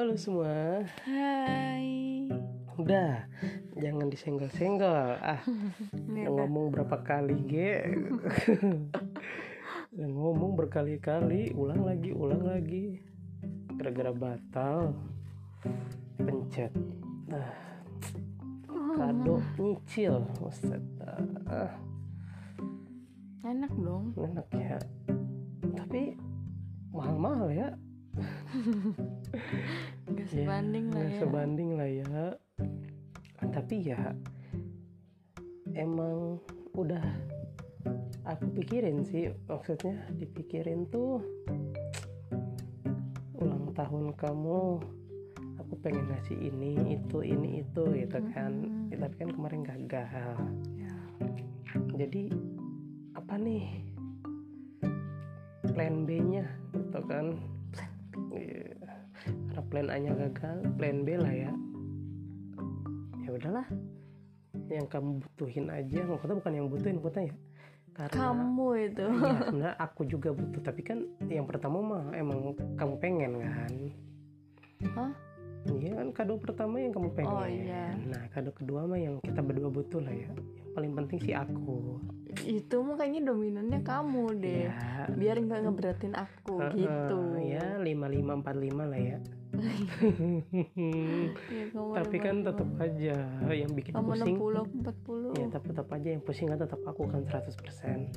Halo semua, Hai. udah jangan disenggol-senggol. Ah, yang ngomong berapa kali ge? yang ngomong berkali-kali, ulang lagi, ulang lagi. Gara-gara batal, pencet. Ah, kado nyicil, Ustaz. Ah, enak dong. enak ya. Tapi mahal-mahal ya. Gak Ya, sebanding lah nggak ya. sebanding lah ya tapi ya emang udah aku pikirin sih maksudnya dipikirin tuh ulang tahun kamu aku pengen ngasih ini itu ini itu gitu kan Mhm. Ya, tapi kan kemarin gagal Ya. jadi apa nih plan B nya gitu kan Iya. karena plan A nya gagal plan B lah ya ya udahlah yang kamu butuhin aja maksudnya bukan yang butuhin maksudnya ya karena Kamu itu. ya sebenarnya aku juga butuh tapi kan yang pertama mah emang kamu pengen kan Hah? Iya. Kan kado pertama yang kamu pengen Oh, iya. nah kado kedua mah yang kita berdua butuh lah ya. Yang paling penting sih aku. Itu mah kayaknya dominannya kamu deh. ya Biar nggak ngeberatin aku Heeh, gitu. ya lima lima empat lima lah ya. Ya, tapi kan tetap aja yang bikin kamu pusing. 60 aku 40. ya tapi tetap aja yang pusing kan tetap aku kan 100%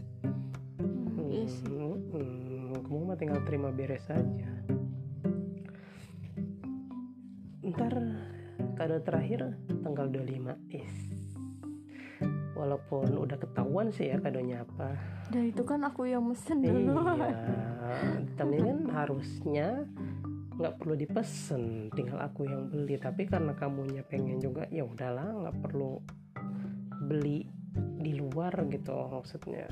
Hmm, iya sih. Hmm, hmm, kamu mah tinggal terima beres aja ntar kado terakhir tanggal 25 is. Walaupun udah ketahuan sih ya kadonya apa. Dan itu kan aku yang mesen dulu. iya tapi kan harusnya nggak perlu dipesen tinggal aku yang beli. Tapi karena kamunya pengen juga ya udahlah nggak perlu beli di luar gitu maksudnya.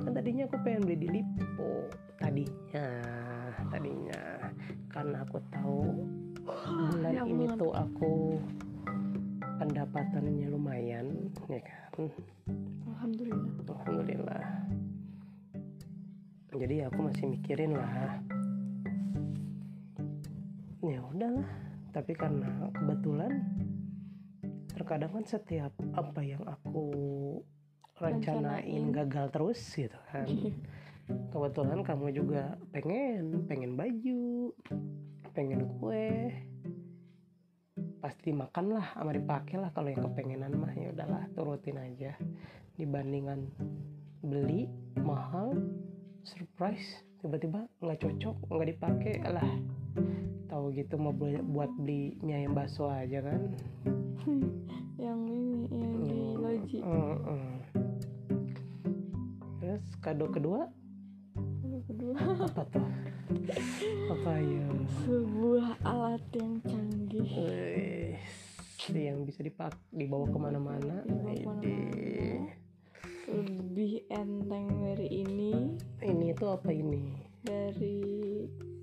Kan tadinya aku pengen beli di Lipo tadinya tadinya. Karena aku tahu bulan ya ini tuh aku pendapatannya lumayan ya kan Alhamdulillah. Alhamdulillah. Jadi aku masih mikirin lah. Ya udahlah. Tapi karena kebetulan terkadang kan setiap apa yang aku rencanain Rencanain. gagal terus gitu kan. Kebetulan kamu juga pengen, pengen baju, pengen kue. Pasti makan lah, sama dipakai lah kalau yang kepengenan mah ya udahlah turutin aja dibandingkan beli mahal surprise tiba-tiba nggak cocok nggak dipakai lah tahu gitu mau beli- buat beli mie ayam bakso aja kan yang ini yang di Hmm. loji. Mm-mm. terus kado kedua kedua. apa tuh apa ya Sebuah alat yang canggih. Wih, yang bisa dipak dibawa ke mana-mana ke mana-mana. Lebih enteng dari ini ini tuh apa ini dari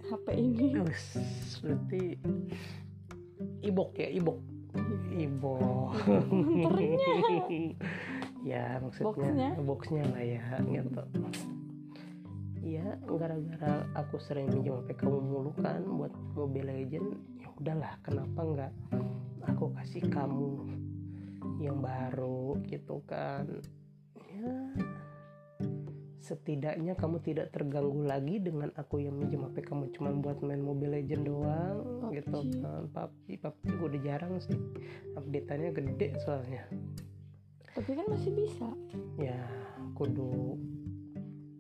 HP ini. Wes, berarti ibok ya ibok ibok Monternya. ya maksudnya Boxnya? boxnya lah ya gitu ya gara-gara aku sering minjem HP kamu mulu kan buat Mobile Legend ya udahlah kenapa nggak aku kasih kamu yang baru gitu kan ya setidaknya kamu tidak terganggu lagi dengan aku yang minjem HP kamu cuma buat main Mobile Legend doang PUBG. gitu kan PUBG PUBG juga udah jarang sih update-annya gede soalnya Tapi kan masih bisa. ya kudu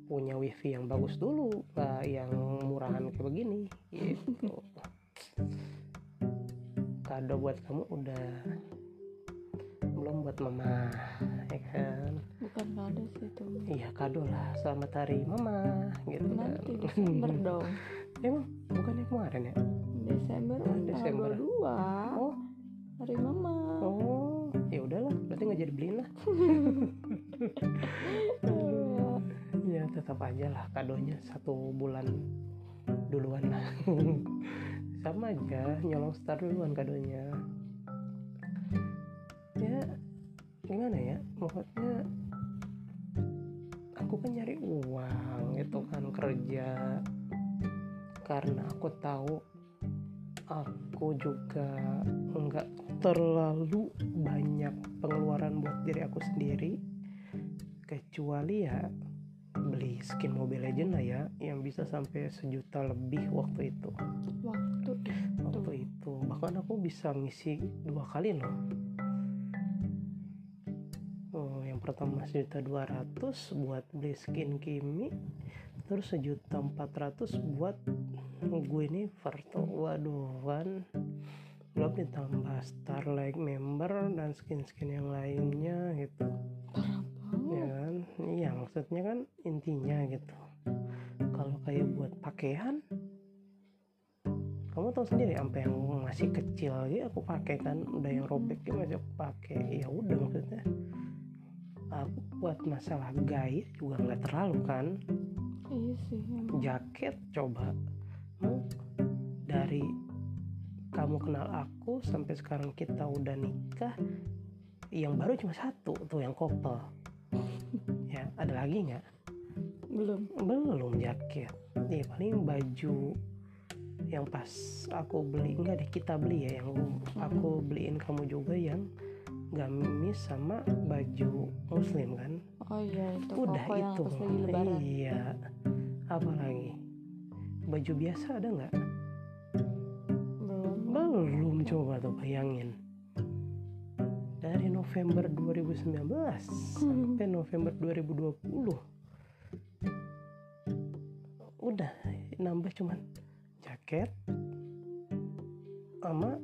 punya wifi yang bagus dulu nggak yang murahan kayak begini gitu kado buat kamu udah belum buat mama ya kan Bukan kado sih itu. iya kado lah selamat hari mama gitu Nanti kan Desember dong. aja lah kadonya satu bulan duluan. Lah sama aja nyolong start duluan kadonya. Ya gimana ya maksudnya aku kan nyari uang gitu kan kerja. Karena aku tahu aku juga nggak terlalu banyak pengeluaran buat diri aku sendiri. Kecuali ya beli skin Mobile Legend lah ya yang bisa sampai sejuta lebih waktu itu. Waktu waktu itu. bahkan aku bisa ngisi dua kali loh oh, yang pertama sejuta dua ratus buat beli skin Kimi terus sejuta empat ratus buat gue nih Verto waduh kan belum ditambah Starlight member dan skin-skin yang lainnya gitu iya maksudnya kan intinya gitu. Kalau kayak buat pakaian kamu tahu sendiri sampai yang masih kecil ya aku pakai kan udah yang robek ya masih aku pakai. Ya udah maksudnya. Aku buat masalah gaya juga nggak terlalu kan. Iya sih jaket coba. Mau dari kamu kenal aku sampai sekarang kita udah nikah yang baru cuma satu tuh yang couple. ya ada lagi nggak belum. Belum jaket. Ya paling baju yang pas aku beli enggak deh kita beli ya yang aku beliin kamu juga yang gamis sama baju muslim kan? Oh iya itu udah itu. iya. Apa lagi baju biasa ada nggak belum. Belum coba tuh bayangin dari November 2019 sampai November 2020 udah nambah cuman jaket sama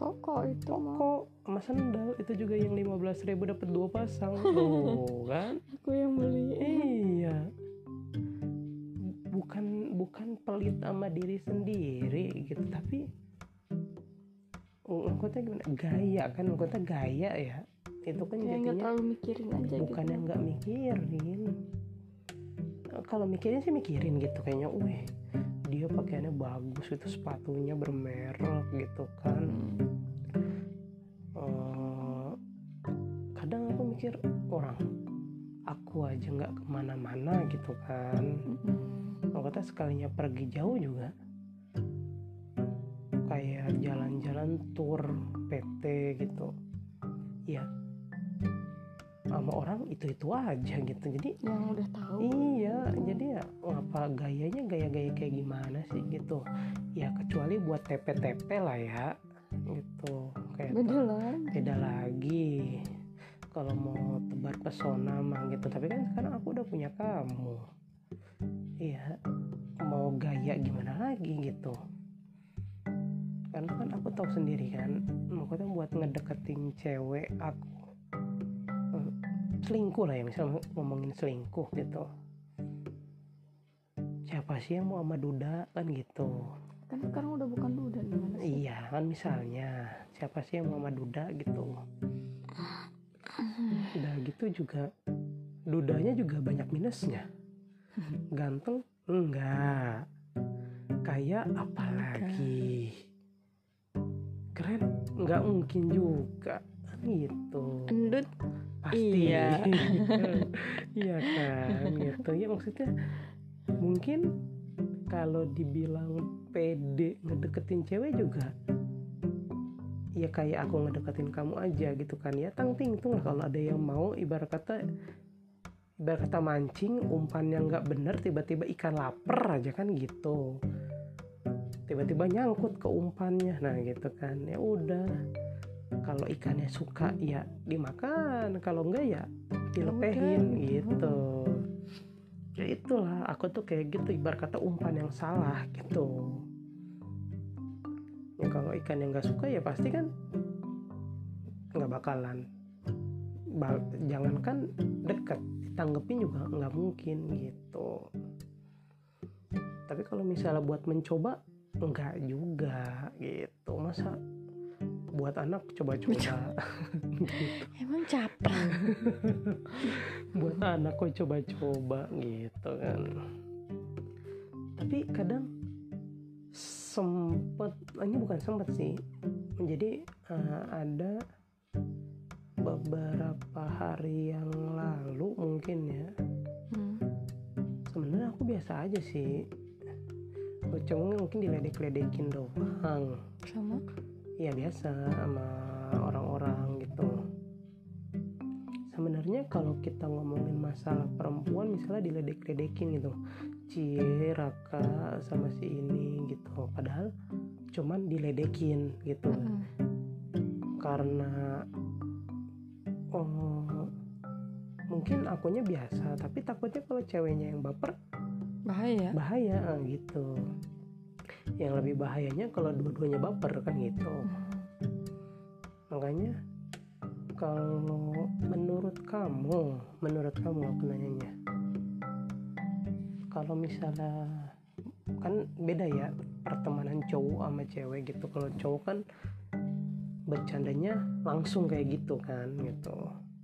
koko itu koko sama sandal. Itu juga yang 15.000 ribu dapat dua pasang. Tuh kan? Aku yang beli. Iya. Bukan bukan pelit sama diri sendiri gitu tapi maksudnya gimana? Gaya kan maksudnya gaya ya. Itu kan nggak jadinya terlalu mikirin aja bukan gitu yang nggak mikirin. Kalau mikirin sih mikirin gitu kayaknya. Wih dia pakaiannya bagus itu sepatunya bermerek gitu kan. Hmm. Eh, kadang aku mikir orang aku aja nggak ke mana-mana gitu kan. Kalau kata sekalinya pergi jauh juga jalan-jalan tour PT gitu. Ya sama orang itu itu aja gitu. Jadi yang udah tahu. Iya jadi ya apa gayanya gaya-gaya kayak gimana sih gitu. Ya kecuali buat TP-TP lah ya gitu. Kayak beda lah. beda lagi. Kalau mau tebar pesona mah gitu. Tapi kan sekarang aku udah punya kamu. Iya mau gaya gimana lagi gitu karena kan aku tahu sendiri kan maksudnya buat ngedeketin cewek aku eh, selingkuh lah ya misalnya ngomongin selingkuh gitu. Siapa sih yang mau sama Duda kan gitu. Kan sekarang udah bukan duda gimana sih? Iya kan misalnya siapa sih yang mau sama Duda gitu. Udah gitu juga dudanya juga banyak minusnya. Ganteng enggak. Kayak apalagi keren nggak mungkin juga. Kan gitu. Endut? Pasti. Iya. iya kan gitu. Ya maksudnya mungkin kalau dibilang pede ngedeketin cewek juga ya kayak aku ngedeketin kamu aja gitu kan ya. Tang ting tuh kalau ada yang mau ibarat kata ibarat kata mancing umpannya nggak bener tiba-tiba ikan lapar aja kan gitu tiba-tiba nyangkut ke umpannya. Nah gitu kan. Ya udah. Kalau ikannya suka ya dimakan. Kalau enggak ya dilepehin Udah. gitu. Ya itulah. Aku tuh kayak gitu. Ibarat kata umpan yang salah gitu. Ya kalau ikan yang nggak suka ya pasti kan nggak bakalan. Ba- jangankan deket. Ditanggepin juga nggak mungkin gitu. Tapi kalau misalnya buat mencoba enggak juga gitu. Masa buat anak coba-coba? Emang caper. Buat anak kok coba-coba gitu kan. Tapi kadang sempet ini bukan sempet sih. Jadi eh, ada beberapa hari yang lalu mungkin ya. Hmm. sebenarnya aku biasa aja sih kalau cowok mungkin diledek-ledekin doang. Sama? Ya biasa sama orang-orang gitu. Sebenarnya kalau kita ngomongin masalah perempuan misalnya diledek-ledekin gitu. Cie raka sama si ini gitu. Padahal cuman diledekin gitu. Mm-mm. karena oh, mungkin akunya biasa tapi takutnya kalau ceweknya yang baper bahaya bahaya ah, gitu. Yang lebih bahayanya kalau dua-duanya baper kan gitu. Makanya kalau menurut kamu menurut kamu aku nanyanya kalau misalnya kan beda ya pertemanan cowok sama cewek gitu. Kalau cowok kan bercandanya langsung kayak gitu kan gitu.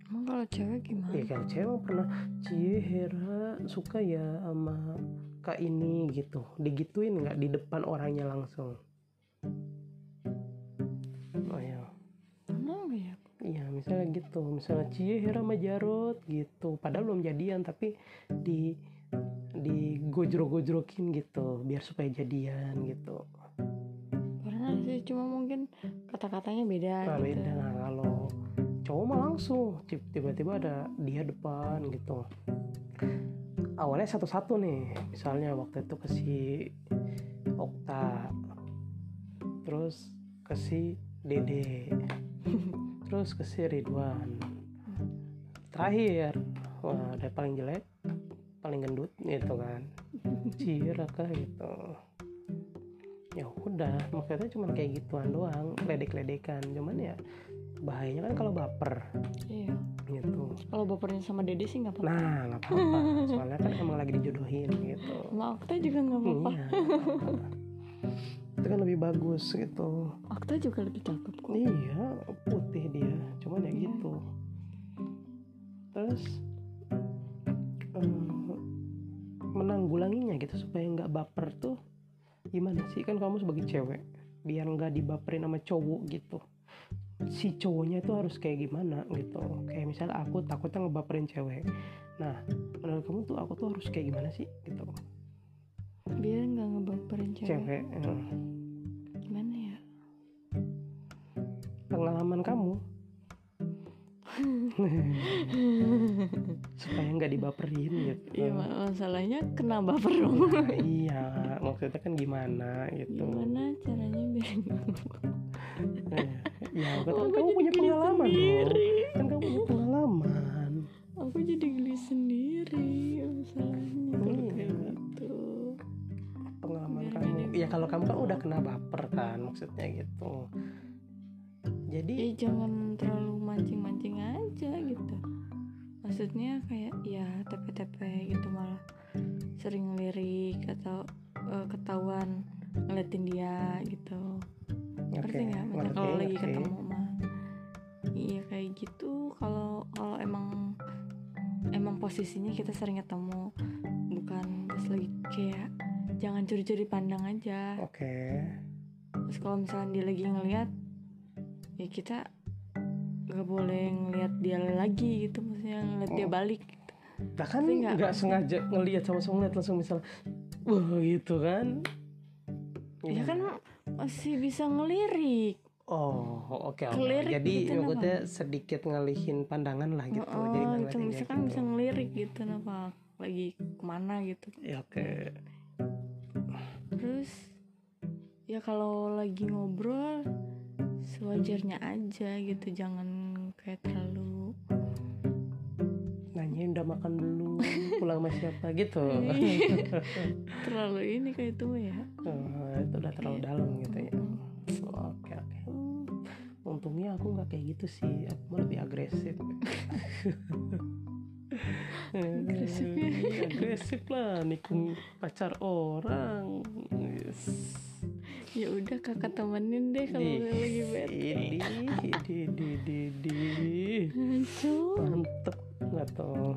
Emang kalau cewek gimana? Ya kalau cewek pernah cie Hera suka ya sama kak ini gitu. Digituin nggak di depan orangnya langsung? Oh ya emang ya? Iya misalnya gitu. Misalnya Cie Hera sama Jarot gitu. Padahal belum jadian Tapi di di gojrok-gojrokin gitu Biar supaya jadian gitu. Pernah sih cuma mungkin kata-katanya beda Nah gitu. beda. Nah kalau cowok mah langsung Tiba-tiba ada dia depan gitu Awalnya satu-satu nih Misalnya waktu itu ke si Okta Terus ke si Dede Terus ke si Ridwan. Terakhir Wah ada paling jelek Paling gendut gitu kan. Ciraka gitu. Ya udah maksudnya cuman kayak gituan doang ledek-ledekan cuman ya bahayanya kan kalau baper. Iya. Gitu. Kalau bapernya sama dede sih nggak apa-apa. Nah nggak apa-apa. Soalnya kan emang lagi dijodohin gitu. Sama Okta juga nggak apa-apa. iya apa-apa. itu kan lebih bagus gitu. Okta juga lebih cakep kok. Iya putih dia. Cuman ya Iya. gitu. Terus em, menanggulanginya gitu supaya nggak baper tuh gimana sih? Kan kamu sebagai cewek biar nggak dibaperin sama cowok gitu si cowoknya itu harus kayak gimana gitu. Kayak misalnya aku takutnya ngebaperin cewek. Nah menurut kamu tuh aku tuh harus kayak gimana sih? Gitu. Biar nggak ngebaperin cewek, cewek eh, gimana ya? Pengalaman kamu. Supaya nggak dibaperin gitu. Iya ma- masalahnya kena baper dong. Nah, iya. Maksudnya kan gimana gitu. Gimana caranya biar nggak ya kan? Aku kamu punya pengalaman dong. sendiri. kan kamu punya pengalaman. Aku jadi geli sendiri masalahnya kalau Iya. kayak gitu. Pengalaman Biar kamu. ya kalau kamu kan udah kena baper kan maksudnya gitu. Jadi ya jangan terlalu mancing-mancing aja gitu. Maksudnya kayak ya tepe-tepe gitu malah sering lirik atau eh, ketahuan ngeliatin dia gitu ngerti nggak? Maksudnya ngerti, kalau lagi ngerti. ketemu mah. Iya kayak gitu. Kalau kalau emang emang posisinya kita sering ketemu bukan pas lagi kayak jangan curi-curi pandang aja. Oke. Terus kalau misalnya dia lagi ngeliat ya kita nggak boleh ngeliat dia lagi gitu maksudnya ngeliat dia Oh. balik nah kan Tapi nggak- sengaja ngelihat sama-sama ngeliat langsung misal wah gitu kan? Ya kan masih bisa ngelirik Oh, oke oke. Kelirik Jadi gitu, maksudnya sedikit ngalihin pandangan lah gitu. oh, Jadi ngeliatin bisa kan gitu. bisa ngelirik gitu kenapa lagi ke mana gitu Ya, oke. terus ya kalau lagi ngobrol sewajarnya aja gitu jangan kayak terlalu Nanyain udah makan belum? Pulang sama siapa gitu. terlalu ini kayak itu ya Oh, itu udah terlalu dalam gitu ya. Oke oke. Untungnya aku nggak kayak gitu sih. Aku mah lebih agresif. Agresif lah nikung pacar orang. Yes. ya udah kakak temenin deh kalau lagi bete Di, di, di, di, di. Mantep nggak tuh?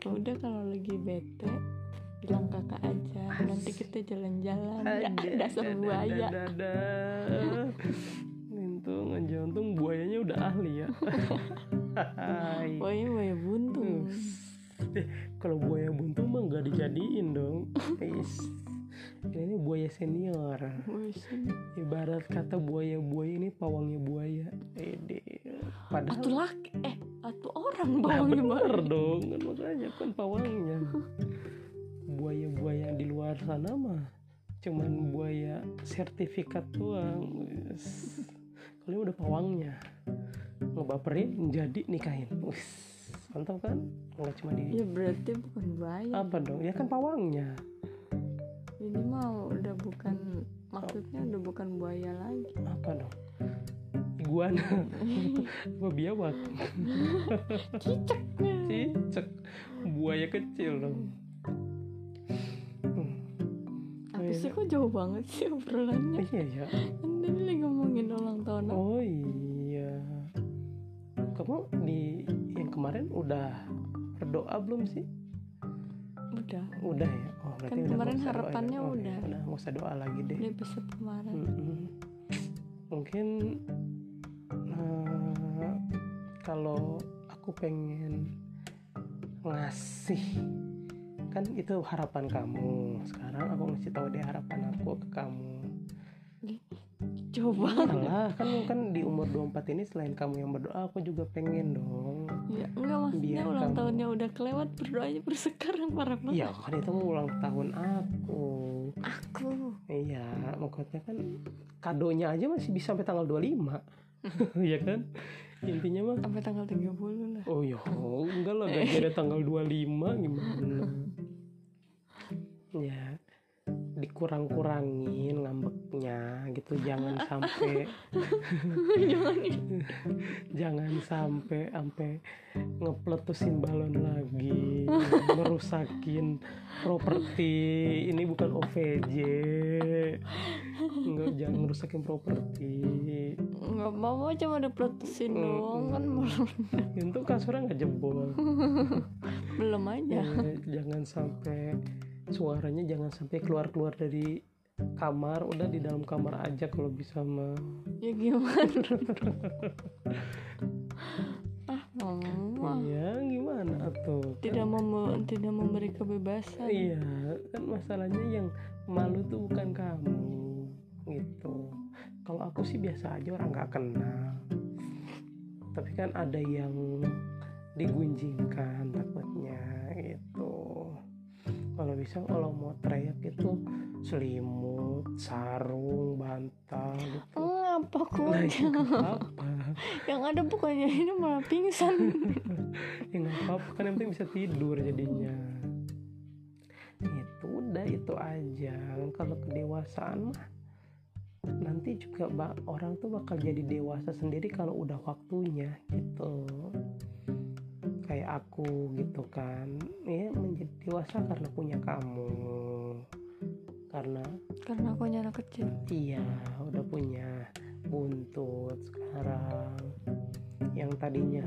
Ya udah kalau lagi bete bilang kakak aja nanti kita jalan-jalan ya dasar buaya ada, ada. Untung aja, untung buayanya udah ahli ya. Hai. buaya buaya buntung Eh, Kalau buaya buntung mah nggak dijadiin dong. Ini buaya senior. Ibarat kata buaya buaya ini pawangnya buaya. Ede. padahal Atau laki eh atau orang Nah, bawangnya bener dong. Kan makanya kan pawangnya. Buaya-buaya di luar sana mah cuman buaya sertifikat doang. Kalau ini udah pawangnya ngebaperin jadi nikahin. Wis. mantap kan? Nggak cuma di Ya berarti bukan buaya. apa dong? Ya kan pawangnya Ini mah udah bukan maksudnya udah bukan buaya lagi. apa dong iguana apa biawak Cicak. cicak buaya kecil dong Hmm. Apa sih kok jauh banget sih obrolannya? iya ya Kan tadi lagi ngomongin ulang tahun aku. Oh iya. Kamu di yang kemarin udah berdoa belum sih? Udah. Udah ya. Oh, berarti Kan udah kemarin doa ya. harapannya Oh, udah. Ya, udah nggak usah doa lagi deh. Di episode kemarin. Mm-mm. Mungkin eh, kalau aku pengen ngasih kan itu harapan kamu. Sekarang aku ngasih tahu deh harapan aku ke kamu. Coba. Iyalah, kan kan di umur 24 ini selain kamu yang berdoa, aku juga pengen dong. Ya enggak maksudnya Biar ulang kamu- tahunnya udah kelewat berdoanya baru sekarang parah banget. Iya, kan itu ulang tahun aku. Aku. Iya, maksudnya kan kadonya aja masih bisa sampai tanggal 25. Iya kan? Intinya mah Sampai tanggal 30 lah. Oh iya, oh, enggak lah gajiannya tanggal 25 gimana? Ya, dikurang-kurangin ngambeknya gitu. Jangan sampai Jangan jangan sampai sampai ngepletusin balon lagi merusakin properti. Ini bukan OVJ enggak jangan merusakin properti. Nggak mau cuma Mm, doang kan itu kasurnya nggak jebol. Belum aja. Ya, jangan sampai suaranya jangan sampai keluar keluar dari kamar udah di dalam kamar aja kalau bisa mah Ya gimana? ah mama iya gimana tuh tidak mem tidak memberi kebebasan. Iya, kan masalahnya yang malu tuh bukan kamu gitu. Kalau aku sih biasa aja orang nggak kenal. Tapi kan ada yang digunjingkan takutnya gitu. Kalau bisa kalau mau teriak itu selimut, sarung, bantal gitu. Ngapa Nah, kok? apa? Yang ada bukannya ini malah pingsan. ya nggak apa-apa kan yang penting bisa tidur jadinya itu udah itu aja kalau kedewasaan mah nanti juga orang tuh bakal jadi dewasa sendiri kalau udah waktunya gitu kayak aku gitu kan ya menjadi dewasa karena punya kamu karena Karena aku hanya anak kecil. Iya, udah punya buntut sekarang. Yang tadinya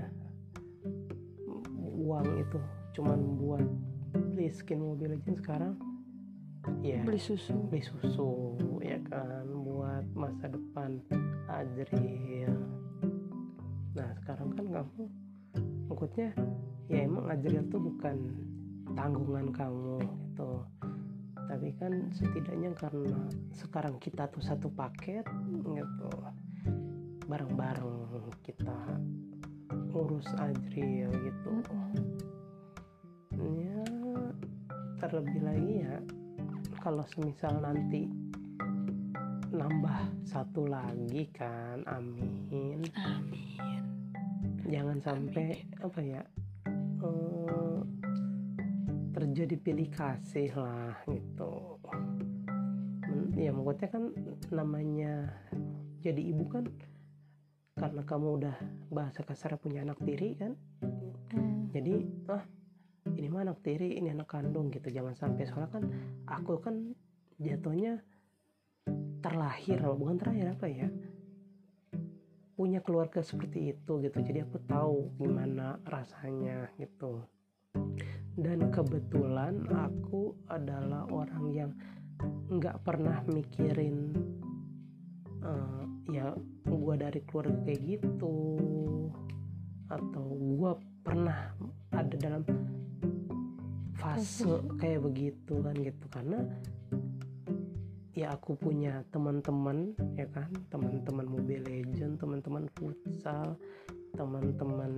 uang itu cuman buat beli skin Mobile Legends sekarang ya Beli susu. beli susu ya kan buat masa depan Ajril. Nah, sekarang kan kamu maksudnya ya emang Ajril tuh bukan tanggungan kamu gitu. Tapi kan setidaknya karena sekarang kita tuh satu paket gitu bareng-bareng kita ngurus Ajril gitu. Ya terlebih lagi ya kalau semisal nanti nambah satu lagi kan amin. Amin. Jangan sampai apa ya eh, terjadi pilih kasih lah gitu. Ya maksudnya kan namanya jadi ibu kan karena kamu udah bahasa kasar punya anak tiri kan? Hmm. jadi ah ini mah anak tiri ini anak kandung gitu. Jangan sampai soalnya kan aku kan jatuhnya terlahir bukan terakhir apa ya punya keluarga seperti itu gitu. Jadi aku tahu gimana rasanya gitu. Dan kebetulan aku adalah orang yang nggak pernah mikirin eh, ya gua dari keluarga kayak gitu. Atau gua pernah ada dalam fase. kayak begitu kan gitu. Karena ya aku punya teman-teman ya kan? Teman-teman Mobile Legend teman-teman futsal teman-teman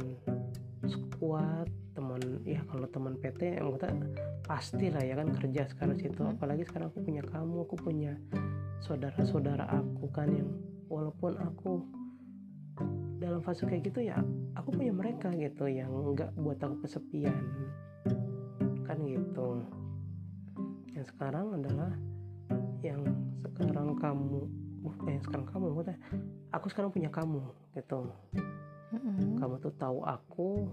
squad teman ya kalau teman PT anggota pasti lah ya kan kerja sekarang situ. Hmm. apalagi sekarang aku punya kamu aku punya saudara-saudara aku kan yang walaupun aku dalam fase kayak gitu ya aku punya mereka gitu yang nggak buat aku kesepian. Kan gitu. Yang sekarang adalah yang sekarang kamu uh, yang sekarang kamu aku sekarang punya kamu gitu. Mm-mm. kamu tuh tahu aku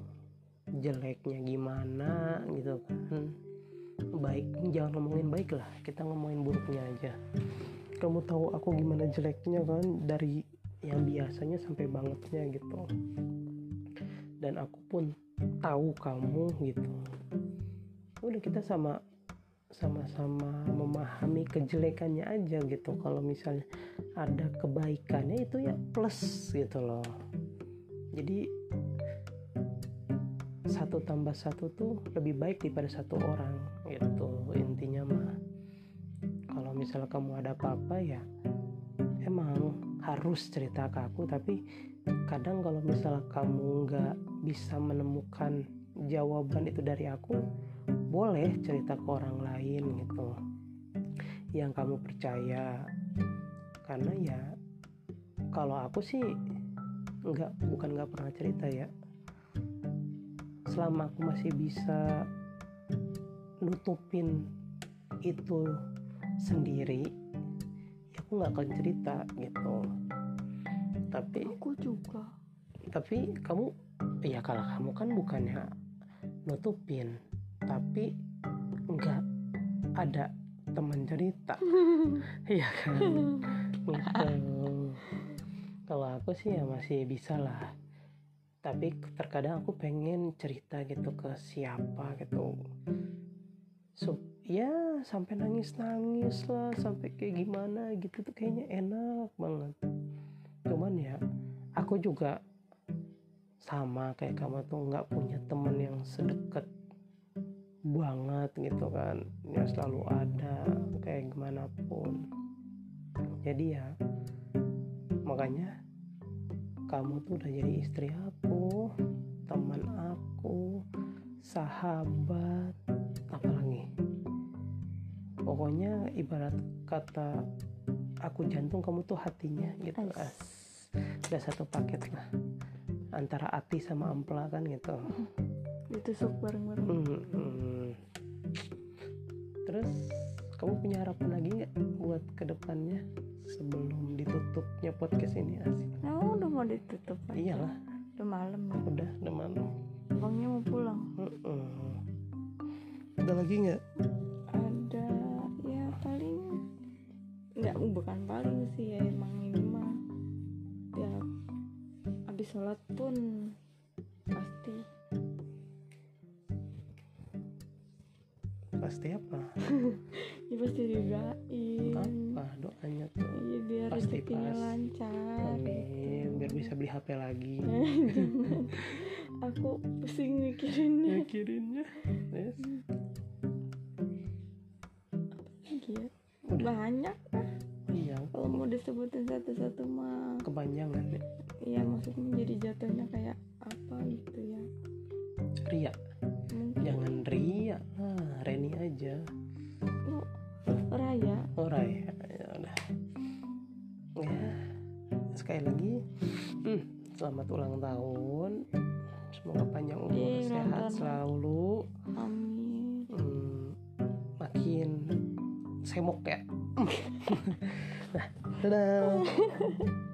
jeleknya gimana gitu kan. Baik jangan ngomongin baik lah kita ngomongin buruknya aja. Kamu tahu aku gimana jeleknya kan dari yang biasanya sampai bangetnya gitu. Dan aku pun tahu kamu gitu. Udah kita sama sama-sama memahami kejelekannya aja gitu. Kalau misalnya ada kebaikannya itu ya plus gitu loh. Jadi satu tambah satu tuh lebih baik daripada satu orang gitu. Intinya mah kalau misalnya kamu ada apa-apa ya emang harus cerita ke aku. Tapi kadang kalau misalnya kamu nggak bisa menemukan jawaban itu dari aku boleh cerita ke orang lain gitu. Yang kamu percaya. Karena ya kalau aku sih nggak bukan nggak pernah cerita ya. Selama aku masih bisa nutupin itu sendiri ya aku nggak akan cerita gitu. Tapi aku juga. tapi kamu ya kalau kamu kan bukannya nutupin tapi nggak ada teman cerita. Iya kan? Gitu. Kalau aku sih ya masih bisa lah. Tapi terkadang aku pengen cerita gitu ke siapa gitu. So ya sampai nangis nangis lah sampai kayak gimana gitu tuh kayaknya enak banget. Cuman ya aku juga sama kayak kamu tuh nggak punya temen yang sedekat banget gitu kan. Yang selalu ada kayak gimana pun. Jadi ya makanya kamu tuh udah jadi istri aku teman aku sahabat apalagi. Pokoknya ibarat kata aku jantung kamu tuh hatinya gitu As. as udah satu paket lah antara hati sama ampela kan gitu ditusuk bareng-bareng Hmm, hmm. Terus kamu punya harapan lagi nggak buat ke depannya sebelum ditutupnya podcast ini asik? nah udah mau ditutup aja Iyalah, udah malam ya udah udah malam. abangnya mau pulang Mm-mm. Ada lagi nggak? ada ya paling nggak bukan paling sih ya emang ini mah ya habis sholat pun Pasti apa? ya pasti didoain Apa doanya tuh? Iya biar Pasti rezekinya pas. lancar Amin, biar bisa beli HP lagi. Aku pusing mikirinnya Mikirinnya. Yes. lagi ya Udah. banyak Iya, kalau mau disebutin satu-satu mah kepanjangan ya. iya maksudnya jadi jatuhnya kayak apa gitu ya Ria, raya Oh Rai, ya udah. Ya, sekali lagi, hmm, selamat ulang tahun. Semoga panjang umur, Iya, ulang sehat tahun. selalu. amin Hmm, makin semok ya. nah, dadah.